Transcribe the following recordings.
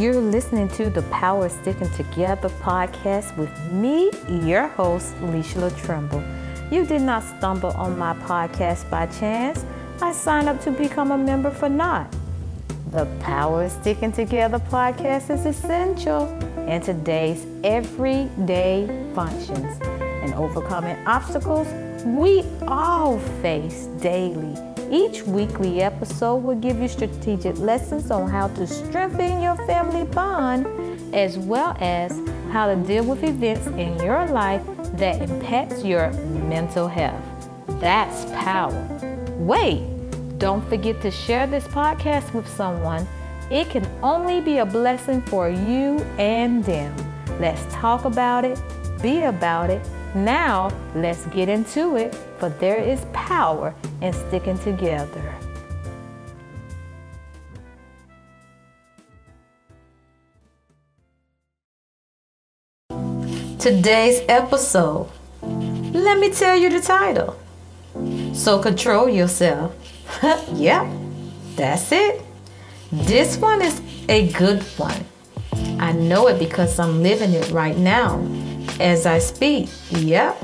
You're listening to the Power Sticking Together podcast with me, your host, Leisha Trimble. You did not stumble on my podcast by chance. I signed up to become a member for not. The Power Sticking Together podcast is essential in today's everyday functions and overcoming obstacles we all face daily. Each weekly episode will give you strategic lessons on how to strengthen your family bond as well as how to deal with events in your life that impacts your mental health. That's power. Wait, don't forget to share this podcast with someone. It can only be a blessing for you and them. Let's talk about it, be about it. Now, let's get into it, for there is power in sticking together. Today's episode. Let me tell you the title. So control yourself. yep, that's it. This one is a good one. I know it because I'm living it right now as I speak. Yep.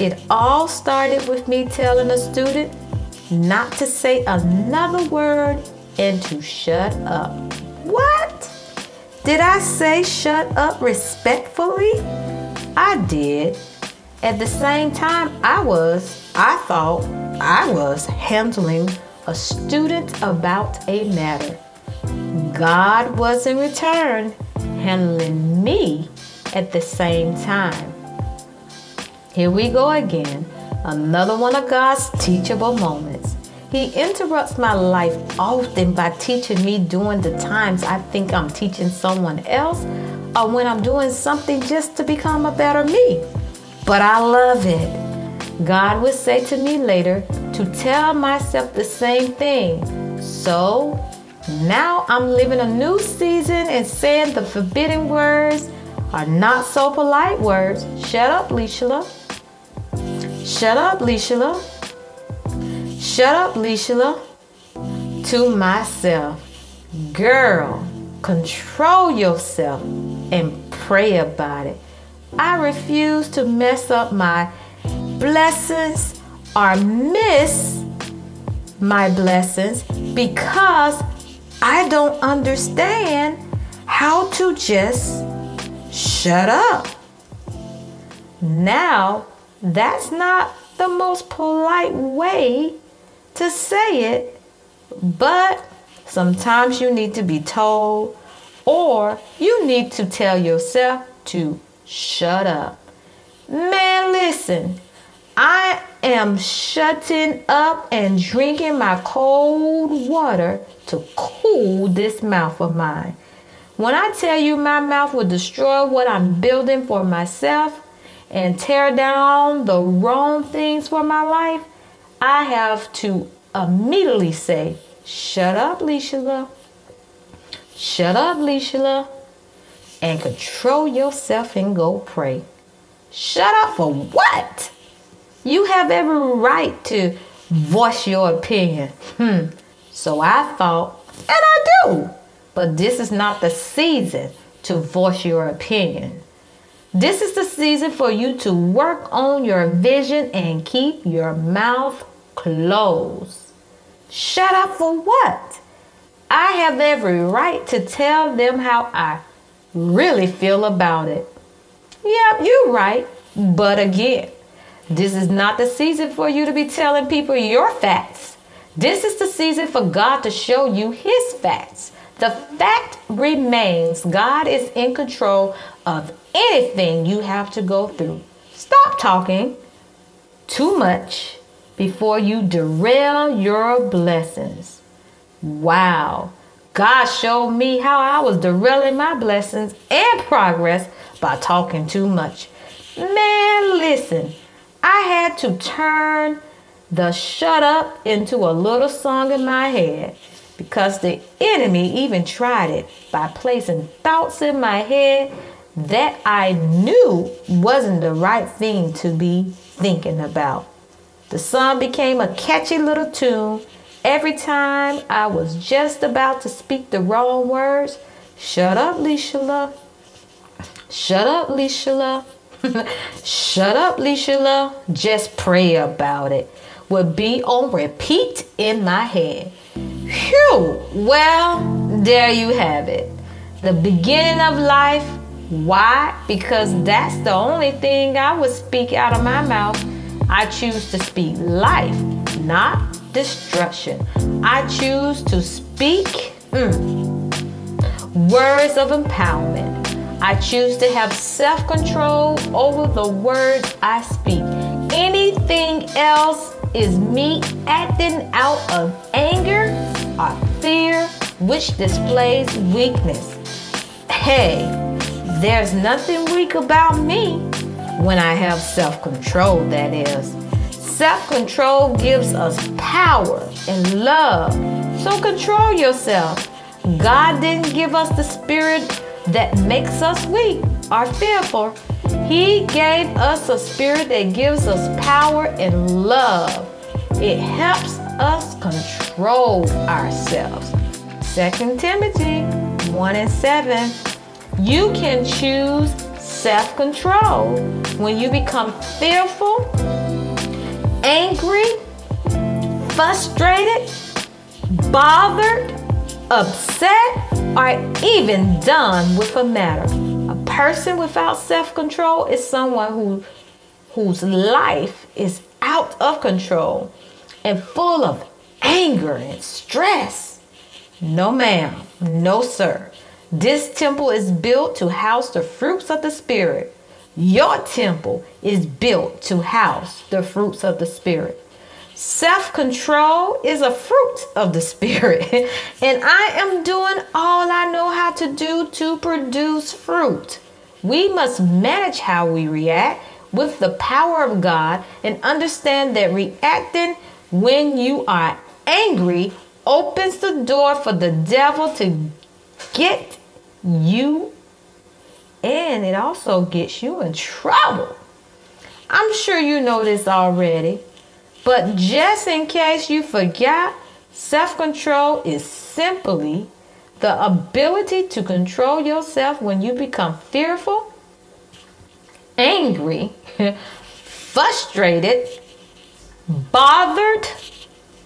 It all started with me telling a student not to say another word and to shut up. What? Did I say shut up respectfully? I did. At the same time, I was, I thought I was handling a student about a matter. God was in return handling me at the same time. Here we go again, another one of God's teachable moments. He interrupts my life often by teaching me during the times I think I'm teaching someone else or when I'm doing something just to become a better me. But I love it. God would say to me later to tell myself the same thing. So now I'm living a new season and saying the forbidden words are not so polite words. Shut up, Leisha. Shut up, Leisha. Shut up, Leisha. To myself, girl, control yourself and pray about it. I refuse to mess up my blessings or miss my blessings because I don't understand how to just shut up. Now, that's not the most polite way to say it, but sometimes you need to be told or you need to tell yourself to shut up. Man, listen, I am shutting up and drinking my cold water to cool this mouth of mine. When I tell you my mouth will destroy what I'm building for myself and tear down the wrong things for my life, I have to immediately say, Shut up, Leisha. Shut up, Leisha. And control yourself and go pray. Shut up for what? You have every right to voice your opinion. Hmm. So I thought, and I do. But this is not the season to voice your opinion. This is the season for you to work on your vision and keep your mouth closed. Shut up for what? I have every right to tell them how I really feel about it. Yep, you're right. But again, this is not the season for you to be telling people your facts. This is the season for God to show you His facts. The fact remains God is in control of anything you have to go through. Stop talking too much before you derail your blessings. Wow. God showed me how I was derailing my blessings and progress by talking too much. Man, listen, I had to turn the shut up into a little song in my head because the enemy even tried it by placing thoughts in my head that I knew wasn't the right thing to be thinking about. The song became a catchy little tune. Every time I was just about to speak the wrong words, Shut up, Lishala. Shut up, Lishala. Shut up, Lishala. Just pray about it. would be on repeat in my head. Phew. Well, there you have it. The beginning of life. Why? Because that's the only thing I would speak out of my mouth. I choose to speak life, not destruction. I choose to speak mm, words of empowerment. I choose to have self control over the words I speak. Anything else is me acting out of anger or fear, which displays weakness. Hey, there's nothing weak about me when I have self control, that is. Self control gives us power and love. So control yourself. God didn't give us the spirit that makes us weak or fearful. He gave us a spirit that gives us power and love. It helps us control ourselves. 2 Timothy 1 and 7. You can choose self control when you become fearful angry, frustrated, bothered, upset, or even done with a matter. A person without self-control is someone who whose life is out of control and full of anger and stress. No ma'am, no sir. This temple is built to house the fruits of the spirit your temple is built to house the fruits of the Spirit. Self control is a fruit of the Spirit, and I am doing all I know how to do to produce fruit. We must manage how we react with the power of God and understand that reacting when you are angry opens the door for the devil to get you and it also gets you in trouble. I'm sure you know this already, but just in case you forgot, self control is simply the ability to control yourself when you become fearful, angry, frustrated, bothered,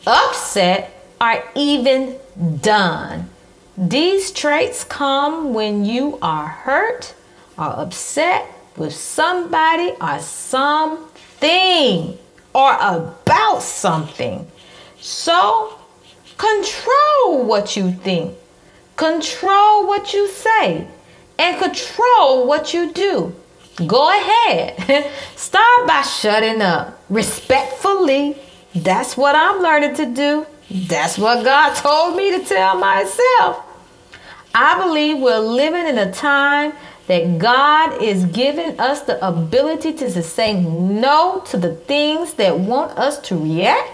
upset, or even done. These traits come when you are hurt, are upset with somebody or something or about something. So control what you think, control what you say, and control what you do. Go ahead. Start by shutting up respectfully. That's what I'm learning to do. That's what God told me to tell myself. I believe we're living in a time that God is giving us the ability to say no to the things that want us to react,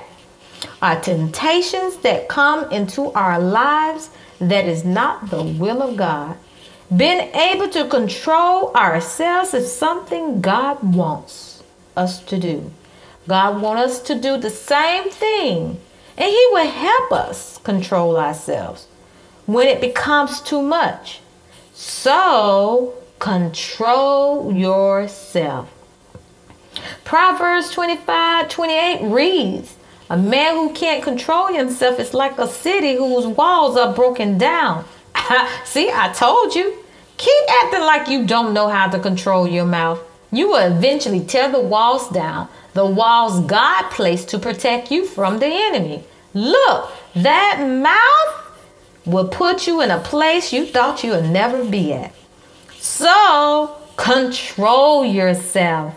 our temptations that come into our lives that is not the will of God. Being able to control ourselves is something God wants us to do. God wants us to do the same thing, and He will help us control ourselves when it becomes too much. So, Control yourself. Proverbs 25 28 reads, A man who can't control himself is like a city whose walls are broken down. See, I told you. Keep acting like you don't know how to control your mouth. You will eventually tear the walls down, the walls God placed to protect you from the enemy. Look, that mouth will put you in a place you thought you would never be at. So control yourself.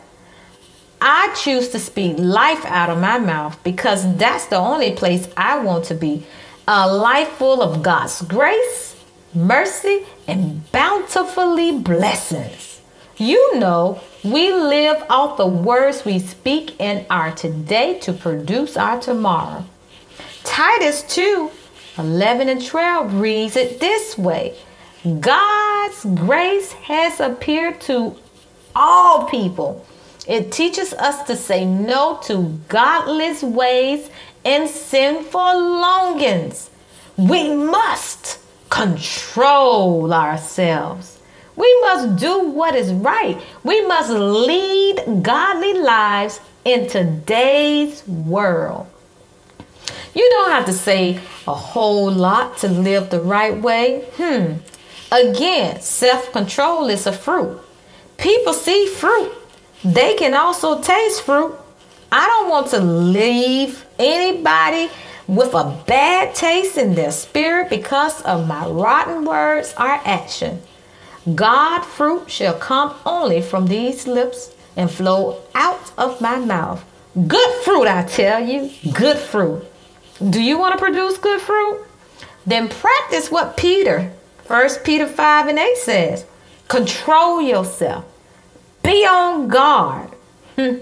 I choose to speak life out of my mouth because that's the only place I want to be. A life full of God's grace, mercy, and bountifully blessings. You know, we live off the words we speak in our today to produce our tomorrow. Titus 2 11 and 12 reads it this way God's grace has appeared to all people. It teaches us to say no to godless ways and sinful longings. We must control ourselves. We must do what is right. We must lead godly lives in today's world. You don't have to say a whole lot to live the right way. Hmm. Again, self control is a fruit. People see fruit, they can also taste fruit. I don't want to leave anybody with a bad taste in their spirit because of my rotten words or action. God fruit shall come only from these lips and flow out of my mouth. Good fruit, I tell you, good fruit. Do you want to produce good fruit? Then practice what Peter, 1 Peter 5 and 8 says. Control yourself. Be on guard. Hmm.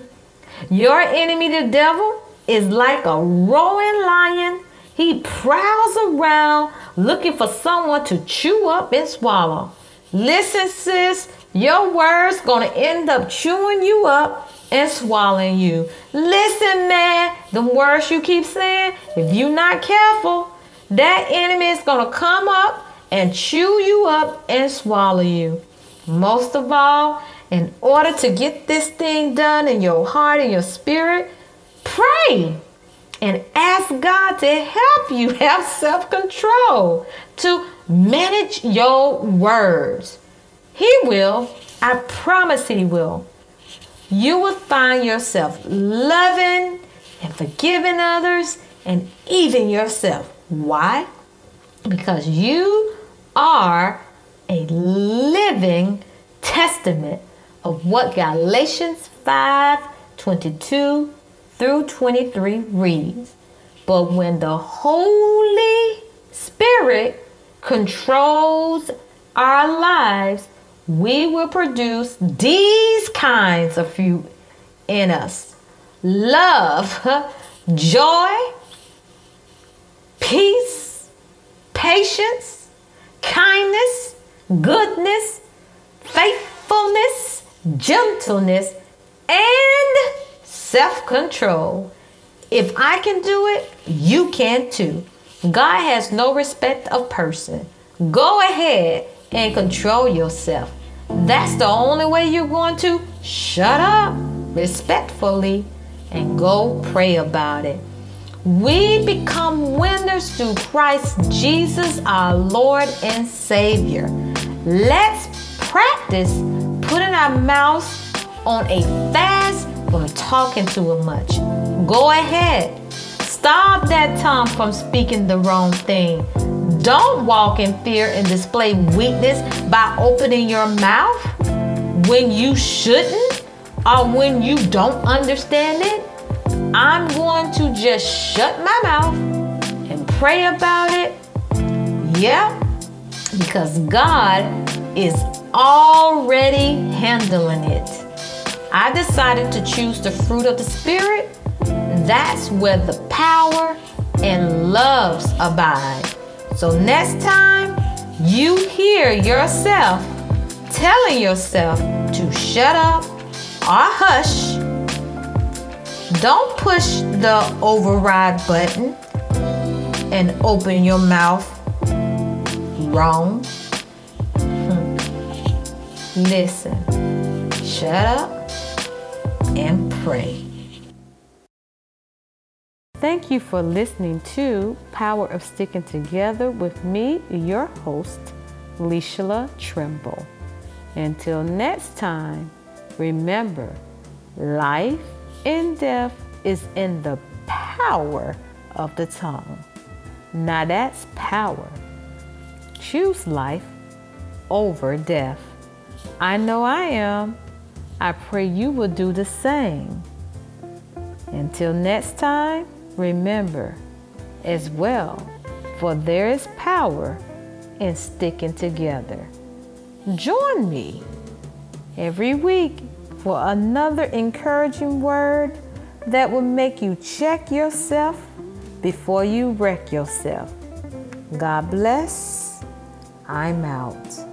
Your enemy, the devil, is like a roaring lion. He prowls around looking for someone to chew up and swallow. Listen, sis, your words gonna end up chewing you up and swallowing you. Listen, man, the words you keep saying, if you're not careful, that enemy is to come up and chew you up and swallow you. Most of all, in order to get this thing done in your heart and your spirit, pray and ask God to help you have self control, to manage your words. He will, I promise He will you will find yourself loving and forgiving others and even yourself. Why? Because you are a living testament of what Galatians 5 22 through 23 reads. But when the Holy Spirit controls our lives, we will produce these kinds of fruit in us love, joy, peace, patience, kindness, goodness, faithfulness, gentleness, and self control. If I can do it, you can too. God has no respect of person. Go ahead and control yourself. That's the only way you're going to shut up respectfully and go pray about it. We become winners through Christ Jesus, our Lord and Savior. Let's practice putting our mouths on a fast from talking too much. Go ahead. Stop that tongue from speaking the wrong thing. Don't walk in fear and display weakness by opening your mouth when you shouldn't or when you don't understand it. I'm going to just shut my mouth and pray about it. Yeah, because God is already handling it. I decided to choose the fruit of the Spirit. That's where the power and loves abide. So next time you hear yourself telling yourself to shut up or hush, don't push the override button and open your mouth wrong. Hmm. Listen, shut up and pray. Thank you for listening to Power of Sticking Together with me, your host, Leisha Trimble. Until next time, remember life and death is in the power of the tongue. Now that's power. Choose life over death. I know I am. I pray you will do the same. Until next time, Remember as well, for there is power in sticking together. Join me every week for another encouraging word that will make you check yourself before you wreck yourself. God bless. I'm out.